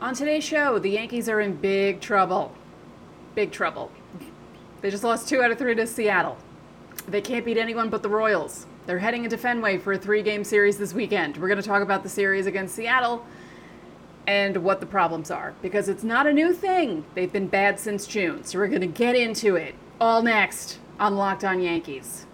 On today's show, the Yankees are in big trouble. Big trouble. They just lost two out of three to Seattle. They can't beat anyone but the Royals. They're heading into Fenway for a three game series this weekend. We're going to talk about the series against Seattle and what the problems are because it's not a new thing. They've been bad since June. So we're going to get into it all next on Locked On Yankees.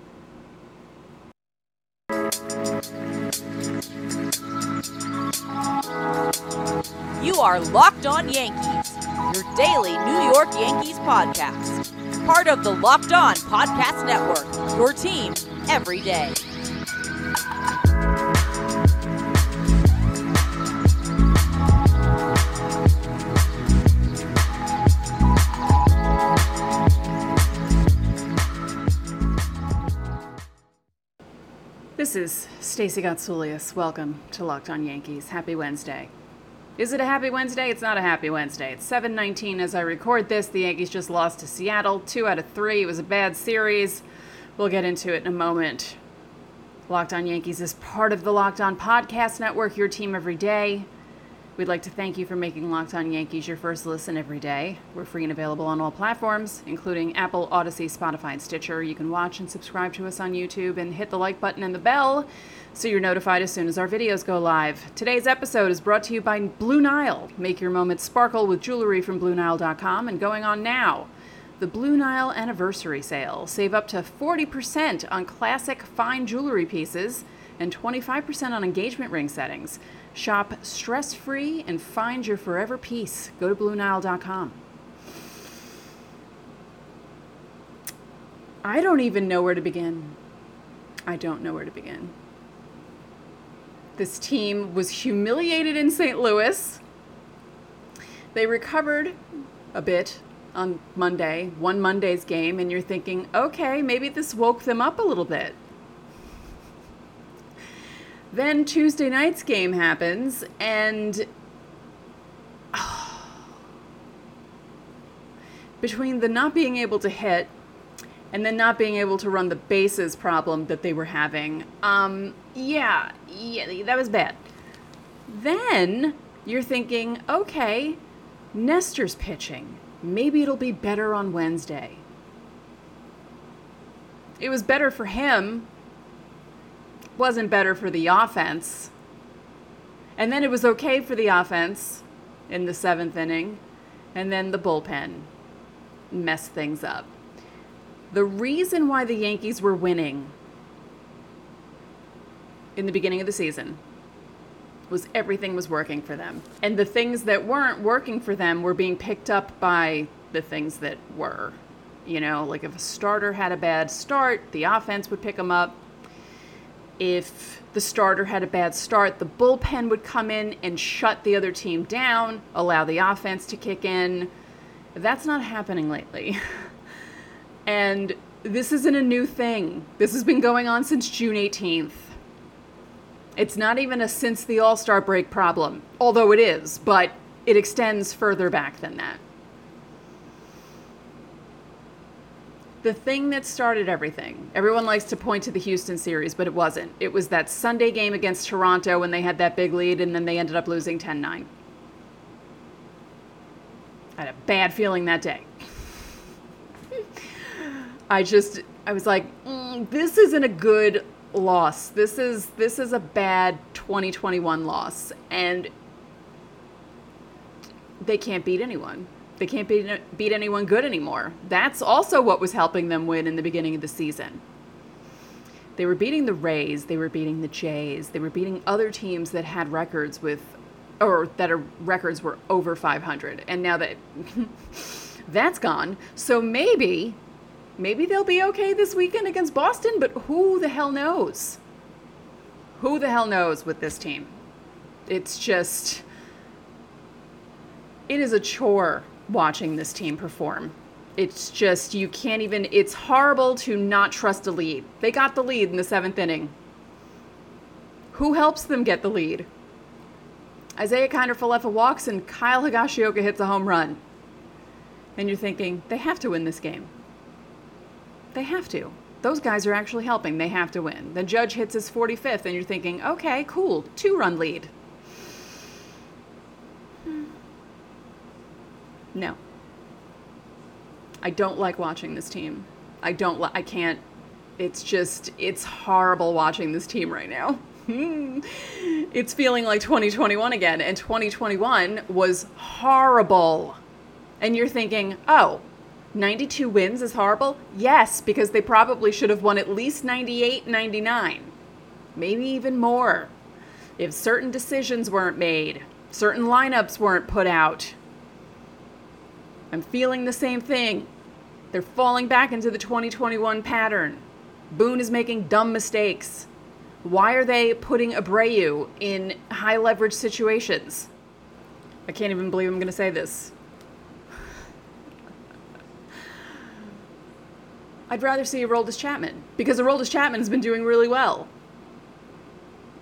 You are Locked On Yankees, your daily New York Yankees podcast. Part of the Locked On Podcast Network, your team every day. This is Stacey Gotsoulias. Welcome to Locked On Yankees. Happy Wednesday. Is it a happy Wednesday? It's not a happy Wednesday. It's 7:19 as I record this. The Yankees just lost to Seattle, 2 out of 3. It was a bad series. We'll get into it in a moment. Locked On Yankees is part of the Locked On Podcast Network, your team every day. We'd like to thank you for making Locked On Yankees your first listen every day. We're free and available on all platforms, including Apple, Audacy, Spotify, and Stitcher. You can watch and subscribe to us on YouTube and hit the like button and the bell so you're notified as soon as our videos go live. Today's episode is brought to you by Blue Nile. Make your moments sparkle with jewelry from BlueNile.com and going on now. The Blue Nile Anniversary Sale. Save up to 40% on classic fine jewelry pieces and 25% on engagement ring settings. Shop stress free and find your forever piece. Go to BlueNile.com. I don't even know where to begin. I don't know where to begin. This team was humiliated in St. Louis. They recovered a bit on Monday, won Monday's game, and you're thinking, okay, maybe this woke them up a little bit. Then Tuesday night's game happens, and between the not being able to hit and then not being able to run the bases problem that they were having, um, yeah, yeah, that was bad. Then you're thinking, okay, Nestor's pitching. Maybe it'll be better on Wednesday. It was better for him wasn't better for the offense. And then it was okay for the offense in the seventh inning. And then the bullpen messed things up. The reason why the Yankees were winning in the beginning of the season was everything was working for them. And the things that weren't working for them were being picked up by the things that were. You know, like if a starter had a bad start, the offense would pick them up if the starter had a bad start, the bullpen would come in and shut the other team down, allow the offense to kick in. That's not happening lately. and this isn't a new thing. This has been going on since June 18th. It's not even a since the All Star break problem, although it is, but it extends further back than that. The thing that started everything. Everyone likes to point to the Houston series, but it wasn't. It was that Sunday game against Toronto when they had that big lead and then they ended up losing 10 9. I had a bad feeling that day. I just, I was like, mm, this isn't a good loss. This is this is a bad 2021 loss, and they can't beat anyone. They can't beat, beat anyone good anymore. That's also what was helping them win in the beginning of the season. They were beating the Rays, they were beating the Jays, they were beating other teams that had records with, or that are records were over 500. And now that that's gone, so maybe, maybe they'll be okay this weekend against Boston, but who the hell knows? Who the hell knows with this team? It's just, it is a chore watching this team perform. It's just, you can't even, it's horrible to not trust a lead. They got the lead in the seventh inning. Who helps them get the lead? Isaiah Kiner-Falefa walks and Kyle Higashioka hits a home run. And you're thinking, they have to win this game. They have to. Those guys are actually helping. They have to win. The judge hits his 45th, and you're thinking, okay, cool, two run lead. No. I don't like watching this team. I don't li- I can't it's just it's horrible watching this team right now. it's feeling like 2021 again and 2021 was horrible. And you're thinking, "Oh, 92 wins is horrible?" Yes, because they probably should have won at least 98, 99. Maybe even more. If certain decisions weren't made, certain lineups weren't put out. I'm feeling the same thing. They're falling back into the 2021 pattern. Boone is making dumb mistakes. Why are they putting Abreu in high leverage situations? I can't even believe I'm going to say this. I'd rather see Aroldis Chapman because Aroldis Chapman has been doing really well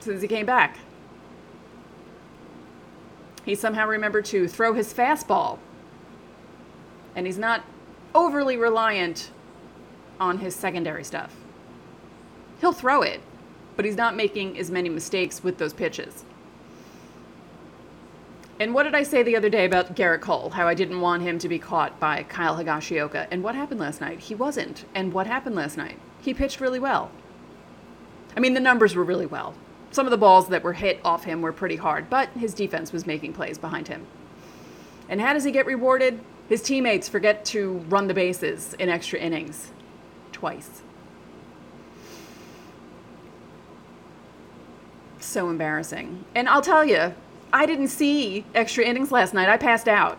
since he came back. He somehow remembered to throw his fastball. And he's not overly reliant on his secondary stuff. He'll throw it, but he's not making as many mistakes with those pitches. And what did I say the other day about Gerrit Cole? How I didn't want him to be caught by Kyle Higashioka. And what happened last night? He wasn't. And what happened last night? He pitched really well. I mean, the numbers were really well. Some of the balls that were hit off him were pretty hard, but his defense was making plays behind him. And how does he get rewarded? His teammates forget to run the bases in extra innings twice. So embarrassing. And I'll tell you, I didn't see extra innings last night. I passed out.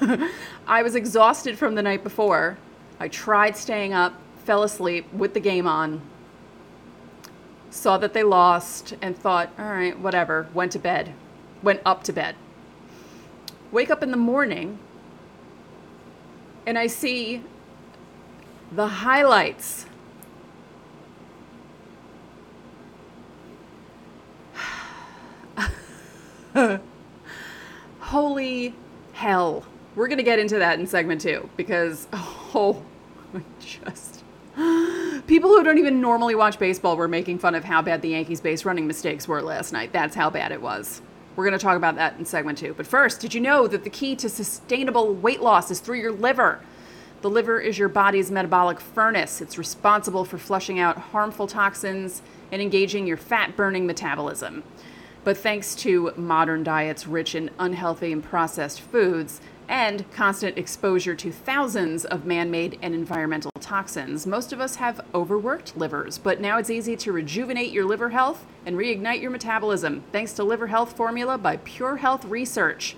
I was exhausted from the night before. I tried staying up, fell asleep with the game on, saw that they lost, and thought, all right, whatever, went to bed, went up to bed. Wake up in the morning, and I see the highlights. Holy hell. We're going to get into that in segment two because, oh, just. People who don't even normally watch baseball were making fun of how bad the Yankees base running mistakes were last night. That's how bad it was. We're going to talk about that in segment two. But first, did you know that the key to sustainable weight loss is through your liver? The liver is your body's metabolic furnace. It's responsible for flushing out harmful toxins and engaging your fat burning metabolism. But thanks to modern diets rich in unhealthy and processed foods and constant exposure to thousands of man made and environmental toxins, most of us have overworked livers. But now it's easy to rejuvenate your liver health and reignite your metabolism thanks to Liver Health Formula by Pure Health Research.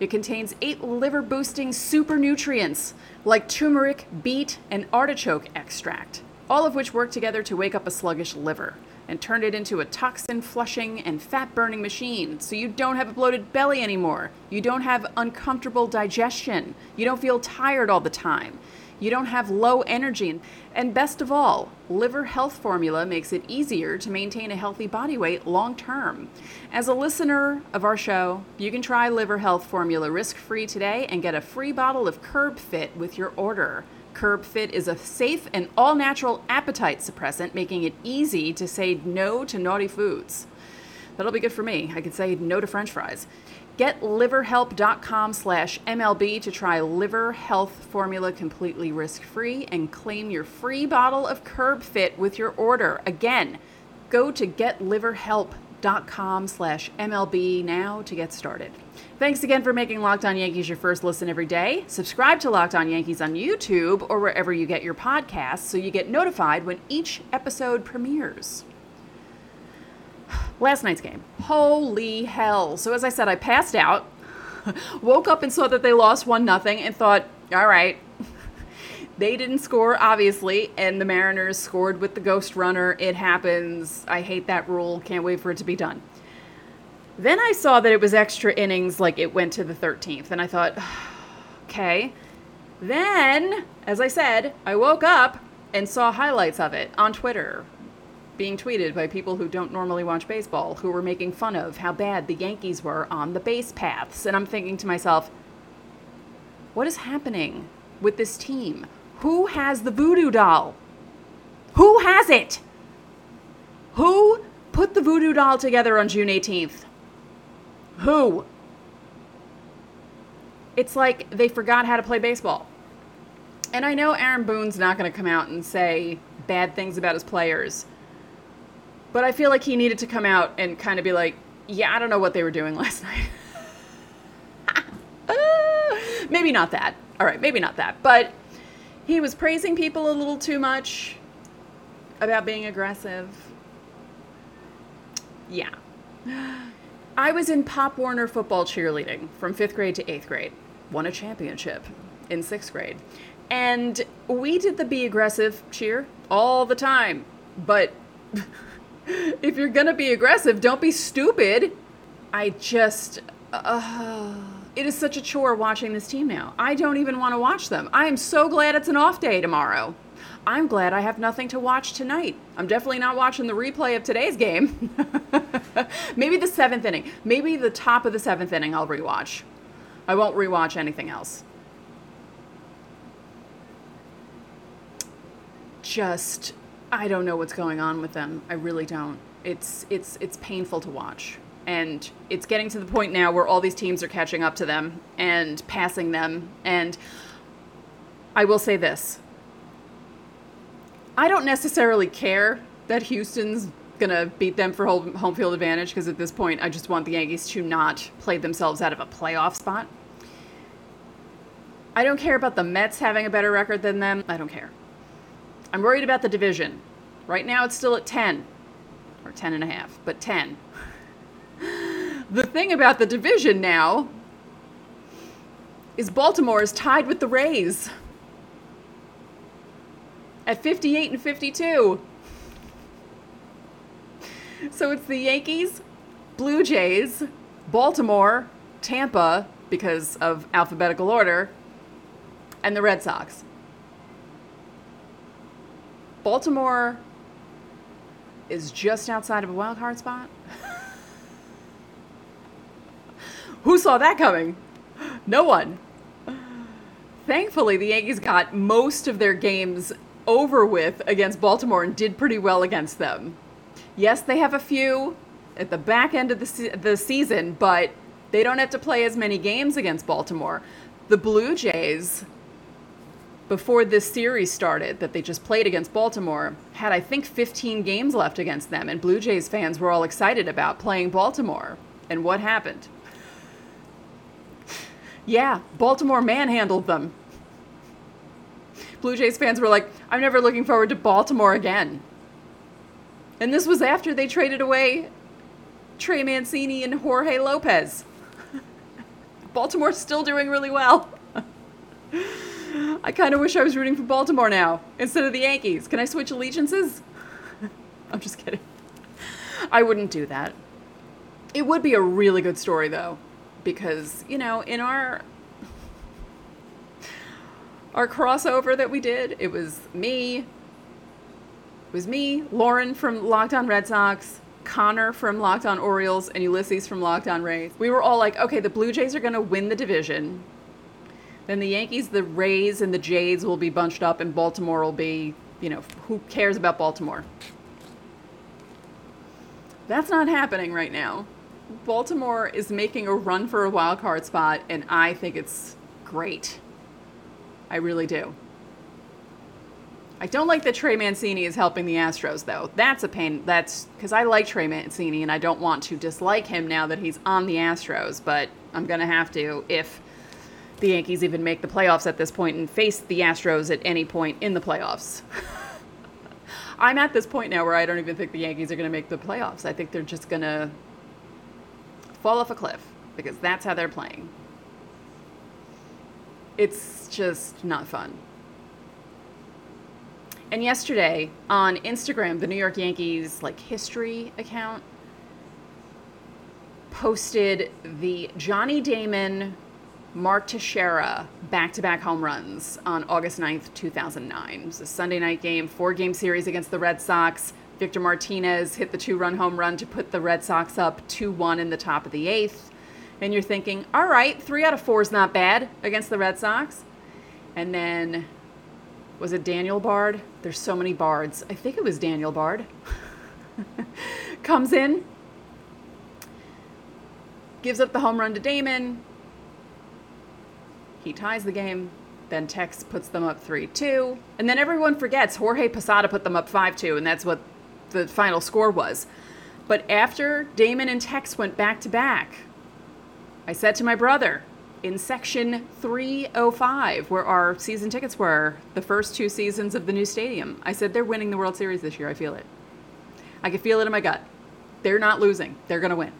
It contains eight liver boosting super nutrients like turmeric, beet, and artichoke extract, all of which work together to wake up a sluggish liver and turn it into a toxin flushing and fat burning machine so you don't have a bloated belly anymore. You don't have uncomfortable digestion. You don't feel tired all the time. You don't have low energy. And best of all, Liver Health Formula makes it easier to maintain a healthy body weight long term. As a listener of our show, you can try Liver Health Formula risk free today and get a free bottle of Curb Fit with your order. Curb Fit is a safe and all natural appetite suppressant, making it easy to say no to naughty foods. That'll be good for me. I can say no to french fries. Get liverhelp.com slash MLB to try Liver Health Formula completely risk free and claim your free bottle of Curb Fit with your order. Again, go to getliverhelp.com slash MLB now to get started. Thanks again for making Locked On Yankees your first listen every day. Subscribe to Locked On Yankees on YouTube or wherever you get your podcasts so you get notified when each episode premieres. Last night's game. Holy hell. So as I said, I passed out, woke up and saw that they lost 1 nothing, and thought, all right, they didn't score, obviously, and the Mariners scored with the ghost runner. It happens. I hate that rule. Can't wait for it to be done. Then I saw that it was extra innings, like it went to the 13th, and I thought, okay. Then, as I said, I woke up and saw highlights of it on Twitter being tweeted by people who don't normally watch baseball who were making fun of how bad the Yankees were on the base paths. And I'm thinking to myself, what is happening with this team? Who has the voodoo doll? Who has it? Who put the voodoo doll together on June 18th? Who? It's like they forgot how to play baseball. And I know Aaron Boone's not going to come out and say bad things about his players. But I feel like he needed to come out and kind of be like, yeah, I don't know what they were doing last night. maybe not that. All right, maybe not that. But he was praising people a little too much about being aggressive. Yeah. I was in Pop Warner football cheerleading from fifth grade to eighth grade, won a championship in sixth grade. And we did the be aggressive cheer all the time. But if you're going to be aggressive, don't be stupid. I just. Uh, it is such a chore watching this team now. I don't even want to watch them. I am so glad it's an off day tomorrow. I'm glad I have nothing to watch tonight. I'm definitely not watching the replay of today's game. Maybe the seventh inning. Maybe the top of the seventh inning I'll rewatch. I won't rewatch anything else. Just, I don't know what's going on with them. I really don't. It's it's it's painful to watch and it's getting to the point now where all these teams are catching up to them and passing them and I will say this I don't necessarily care that Houston's going to beat them for home field advantage because at this point I just want the Yankees to not play themselves out of a playoff spot. I don't care about the Mets having a better record than them. I don't care. I'm worried about the division. Right now it's still at 10 or 10 and a half, but 10 the thing about the division now is Baltimore is tied with the Rays at 58 and 52. So it's the Yankees, Blue Jays, Baltimore, Tampa, because of alphabetical order, and the Red Sox. Baltimore is just outside of a wild card spot. Who saw that coming? No one. Thankfully, the Yankees got most of their games over with against Baltimore and did pretty well against them. Yes, they have a few at the back end of the, se- the season, but they don't have to play as many games against Baltimore. The Blue Jays, before this series started that they just played against Baltimore, had I think 15 games left against them, and Blue Jays fans were all excited about playing Baltimore. And what happened? Yeah, Baltimore manhandled them. Blue Jays fans were like, I'm never looking forward to Baltimore again. And this was after they traded away Trey Mancini and Jorge Lopez. Baltimore's still doing really well. I kind of wish I was rooting for Baltimore now instead of the Yankees. Can I switch allegiances? I'm just kidding. I wouldn't do that. It would be a really good story, though because you know in our our crossover that we did it was me it was me lauren from locked on red sox connor from locked on orioles and ulysses from locked on rays. We were all like okay the blue jays are going to win the division. Then the yankees the rays and the jays will be bunched up and baltimore will be you know who cares about baltimore? That's not happening right now Baltimore is making a run for a wild card spot, and I think it's great. I really do. I don't like that Trey Mancini is helping the Astros, though. That's a pain. That's because I like Trey Mancini, and I don't want to dislike him now that he's on the Astros, but I'm going to have to if the Yankees even make the playoffs at this point and face the Astros at any point in the playoffs. I'm at this point now where I don't even think the Yankees are going to make the playoffs. I think they're just going to fall off a cliff because that's how they're playing. It's just not fun. And yesterday on Instagram, the New York Yankees like history account posted the Johnny Damon Mark Teixeira back-to-back home runs on August 9th, 2009. It was a Sunday night game, four-game series against the Red Sox. Victor Martinez hit the two run home run to put the Red Sox up 2 1 in the top of the eighth. And you're thinking, all right, three out of four is not bad against the Red Sox. And then, was it Daniel Bard? There's so many Bards. I think it was Daniel Bard. Comes in, gives up the home run to Damon, He ties the game. Then Tex puts them up 3 2. And then everyone forgets Jorge Posada put them up 5 2, and that's what the final score was. But after Damon and Tex went back to back, I said to my brother in section 305, where our season tickets were, the first two seasons of the new stadium, I said they're winning the World Series this year. I feel it. I can feel it in my gut. They're not losing, they're going to win.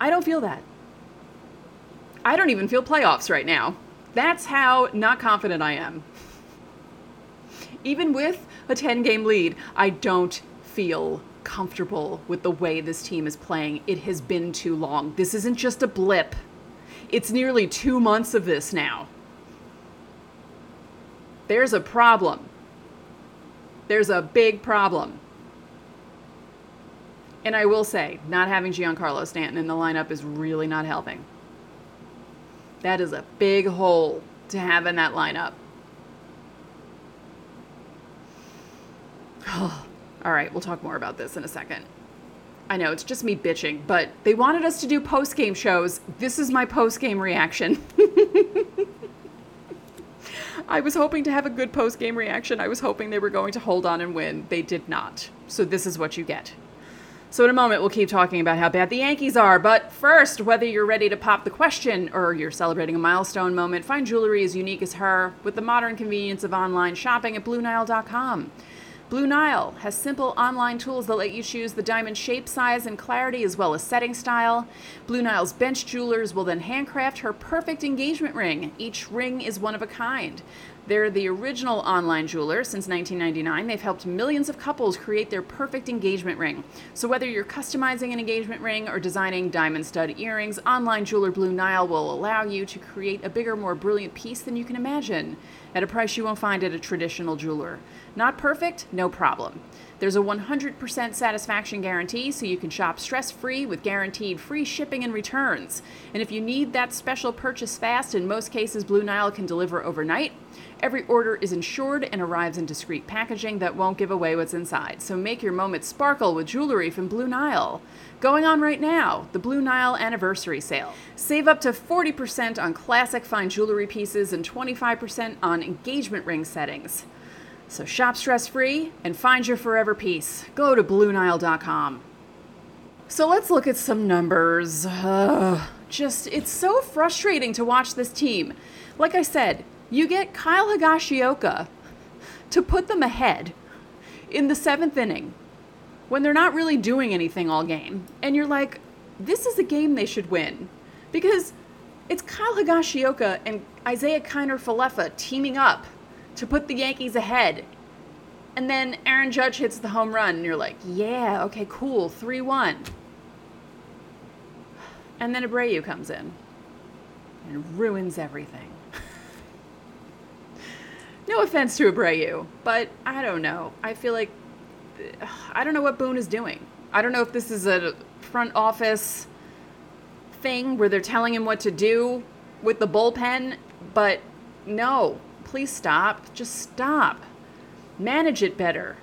I don't feel that. I don't even feel playoffs right now. That's how not confident I am. Even with a 10 game lead, I don't feel comfortable with the way this team is playing. It has been too long. This isn't just a blip, it's nearly two months of this now. There's a problem. There's a big problem. And I will say, not having Giancarlo Stanton in the lineup is really not helping. That is a big hole to have in that lineup. Oh, All right, we'll talk more about this in a second. I know it's just me bitching, but they wanted us to do post game shows. This is my post game reaction. I was hoping to have a good post game reaction. I was hoping they were going to hold on and win. They did not. So this is what you get. So, in a moment, we'll keep talking about how bad the Yankees are. But first, whether you're ready to pop the question or you're celebrating a milestone moment, find jewelry as unique as her with the modern convenience of online shopping at BlueNile.com. Blue Nile has simple online tools that let you choose the diamond shape, size, and clarity as well as setting style. Blue Nile's bench jewelers will then handcraft her perfect engagement ring. Each ring is one of a kind. They're the original online jeweler since 1999. They've helped millions of couples create their perfect engagement ring. So, whether you're customizing an engagement ring or designing diamond stud earrings, online jeweler Blue Nile will allow you to create a bigger, more brilliant piece than you can imagine at a price you won't find at a traditional jeweler. Not perfect? No problem. There's a 100% satisfaction guarantee, so you can shop stress free with guaranteed free shipping and returns. And if you need that special purchase fast, in most cases, Blue Nile can deliver overnight. Every order is insured and arrives in discreet packaging that won't give away what's inside. So make your moment sparkle with jewelry from Blue Nile. Going on right now, the Blue Nile Anniversary Sale. Save up to 40% on classic fine jewelry pieces and 25% on engagement ring settings. So shop stress free and find your forever piece. Go to BlueNile.com. So let's look at some numbers. Uh, just, it's so frustrating to watch this team. Like I said, you get Kyle Higashioka to put them ahead in the seventh inning when they're not really doing anything all game. And you're like, this is a game they should win. Because it's Kyle Higashioka and Isaiah Kiner Falefa teaming up to put the Yankees ahead. And then Aaron Judge hits the home run, and you're like, yeah, okay, cool, 3 1. And then Abreu comes in and ruins everything. no offense to Abreu, but I don't know. I feel like I don't know what Boone is doing. I don't know if this is a front office thing where they're telling him what to do with the bullpen, but no, please stop. Just stop. Manage it better.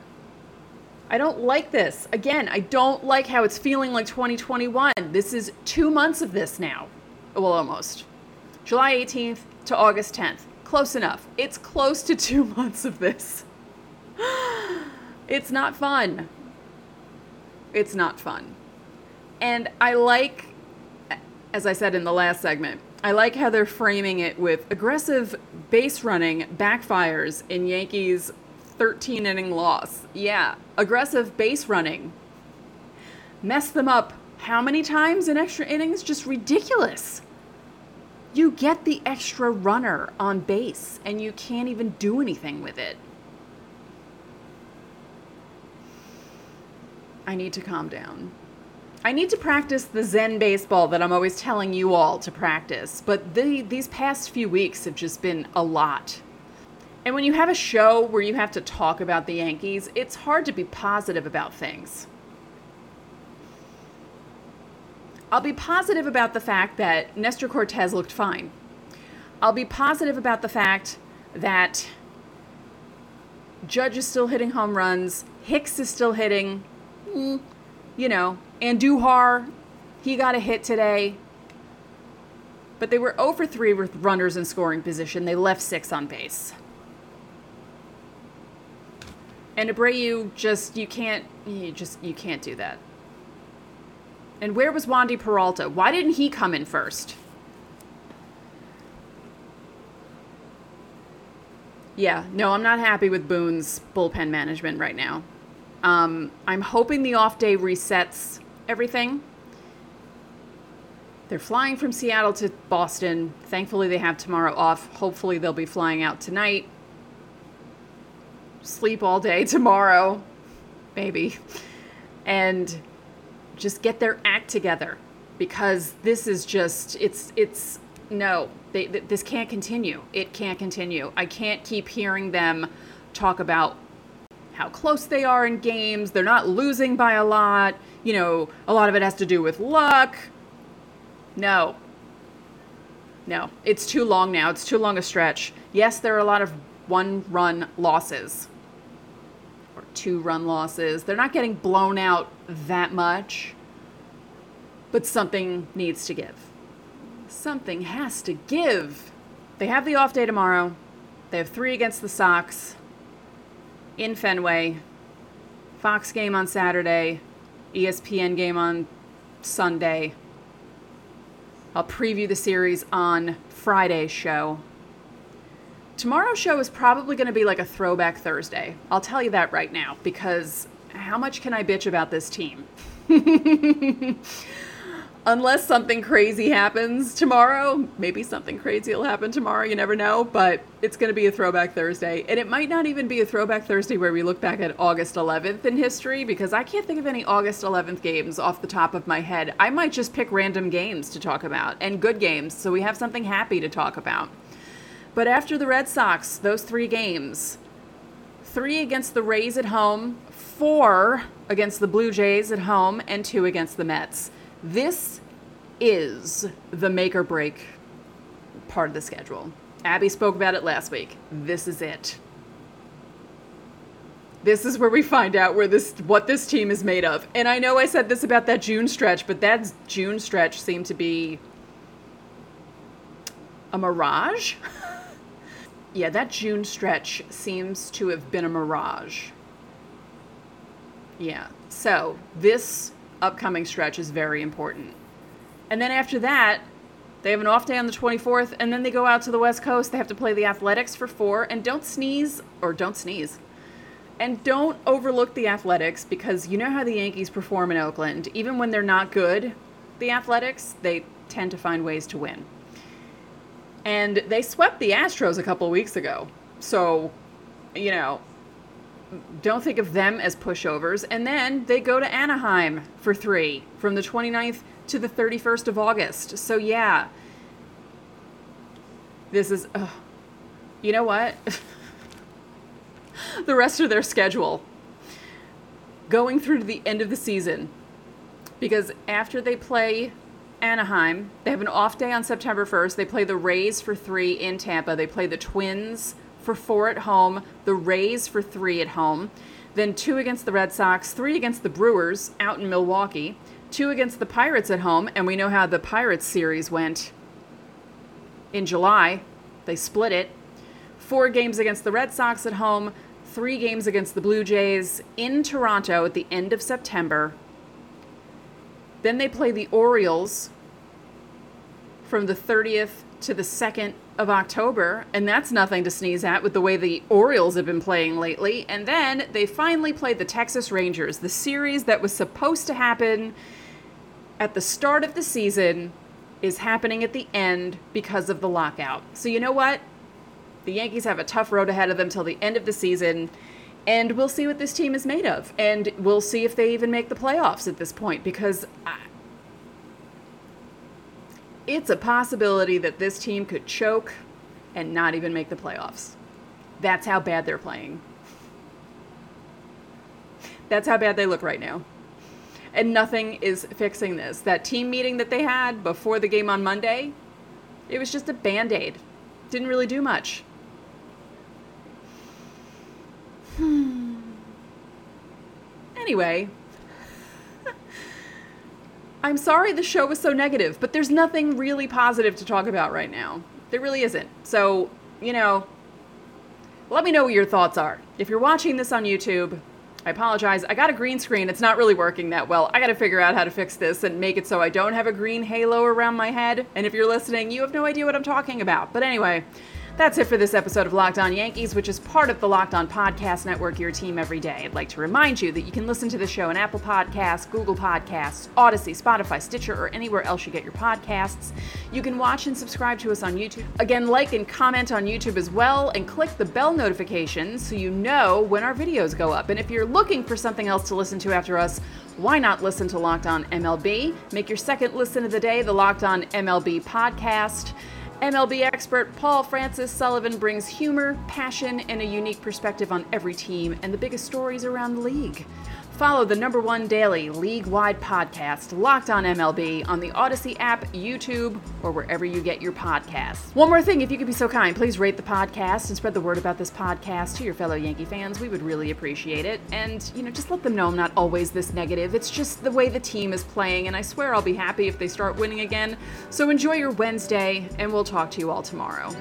I don't like this. Again, I don't like how it's feeling like 2021. This is two months of this now. Well, almost. July 18th to August 10th. Close enough. It's close to two months of this. It's not fun. It's not fun. And I like, as I said in the last segment, I like how they're framing it with aggressive base running backfires in Yankees' 13 inning loss. Yeah, aggressive base running. Mess them up how many times in extra innings? Just ridiculous. You get the extra runner on base and you can't even do anything with it. I need to calm down. I need to practice the Zen baseball that I'm always telling you all to practice, but the, these past few weeks have just been a lot. And when you have a show where you have to talk about the Yankees, it's hard to be positive about things. I'll be positive about the fact that Nestor Cortes looked fine. I'll be positive about the fact that Judge is still hitting home runs, Hicks is still hitting, mm, you know, Andujar, he got a hit today. But they were 0 for 3 with runners in scoring position. They left six on base. And Abreu just you can't you just you can't do that. And where was Wandy Peralta? Why didn't he come in first? Yeah, no, I'm not happy with Boone's bullpen management right now. Um, I'm hoping the off day resets everything. They're flying from Seattle to Boston. Thankfully, they have tomorrow off. Hopefully, they'll be flying out tonight. Sleep all day tomorrow, maybe. And just get their act together because this is just, it's, it's, no, they, this can't continue. It can't continue. I can't keep hearing them talk about how close they are in games. They're not losing by a lot. You know, a lot of it has to do with luck. No. No, it's too long now. It's too long a stretch. Yes, there are a lot of one run losses or two run losses. They're not getting blown out that much, but something needs to give. Something has to give. They have the off day tomorrow. They have three against the Sox in Fenway, Fox game on Saturday, ESPN game on Sunday. I'll preview the series on Friday's show. Tomorrow's show is probably going to be like a throwback Thursday. I'll tell you that right now because how much can I bitch about this team? unless something crazy happens tomorrow, maybe something crazy will happen tomorrow, you never know, but it's going to be a throwback Thursday. And it might not even be a throwback Thursday where we look back at August 11th in history because I can't think of any August 11th games off the top of my head. I might just pick random games to talk about and good games so we have something happy to talk about. But after the Red Sox, those three games, three against the Rays at home, four against the Blue Jays at home, and two against the Mets this is the make or break part of the schedule. Abby spoke about it last week. This is it. This is where we find out where this what this team is made of. And I know I said this about that June stretch, but that June stretch seemed to be a mirage. yeah, that June stretch seems to have been a mirage. Yeah. So, this upcoming stretch is very important. And then after that, they have an off day on the 24th, and then they go out to the West Coast. They have to play the Athletics for four, and don't sneeze, or don't sneeze. And don't overlook the Athletics because you know how the Yankees perform in Oakland. Even when they're not good, the Athletics, they tend to find ways to win. And they swept the Astros a couple weeks ago. So, you know, don't think of them as pushovers. And then they go to Anaheim for three from the 29th to the 31st of August. So, yeah. This is. Uh, you know what? the rest of their schedule going through to the end of the season. Because after they play Anaheim, they have an off day on September 1st. They play the Rays for three in Tampa. They play the Twins for four at home, the Rays for three at home, then two against the Red Sox, three against the Brewers out in Milwaukee, two against the Pirates at home, and we know how the Pirates series went in July. They split it. Four games against the Red Sox at home, three games against the Blue Jays in Toronto at the end of September. Then they play the Orioles from the 30th to the 2nd of October, and that's nothing to sneeze at with the way the Orioles have been playing lately. And then they finally played the Texas Rangers, the series that was supposed to happen at the start of the season is happening at the end because of the lockout. So, you know what? The Yankees have a tough road ahead of them till the end of the season, and we'll see what this team is made of. And we'll see if they even make the playoffs at this point because. I, it's a possibility that this team could choke and not even make the playoffs. That's how bad they're playing. That's how bad they look right now. And nothing is fixing this. That team meeting that they had before the game on Monday, it was just a band aid. Didn't really do much. Hmm. Anyway, I'm sorry the show was so negative, but there's nothing really positive to talk about right now. There really isn't. So, you know, let me know what your thoughts are. If you're watching this on YouTube, I apologize. I got a green screen. It's not really working that well. I got to figure out how to fix this and make it so I don't have a green halo around my head. And if you're listening, you have no idea what I'm talking about. But anyway, that's it for this episode of Locked On Yankees, which is part of the Locked On Podcast Network, your team every day. I'd like to remind you that you can listen to the show on Apple Podcasts, Google Podcasts, Audacy, Spotify, Stitcher, or anywhere else you get your podcasts. You can watch and subscribe to us on YouTube. Again, like and comment on YouTube as well, and click the bell notifications so you know when our videos go up. And if you're looking for something else to listen to after us, why not listen to Locked On MLB? Make your second listen of the day the Locked On MLB podcast. MLB expert Paul Francis Sullivan brings humor, passion, and a unique perspective on every team and the biggest stories around the league. Follow the number one daily league wide podcast, Locked On MLB, on the Audacy app, YouTube, or wherever you get your podcasts. One more thing, if you could be so kind, please rate the podcast and spread the word about this podcast to your fellow Yankee fans. We would really appreciate it. And, you know, just let them know I'm not always this negative. It's just the way the team is playing, and I swear I'll be happy if they start winning again. So enjoy your Wednesday, and we'll talk to you all tomorrow.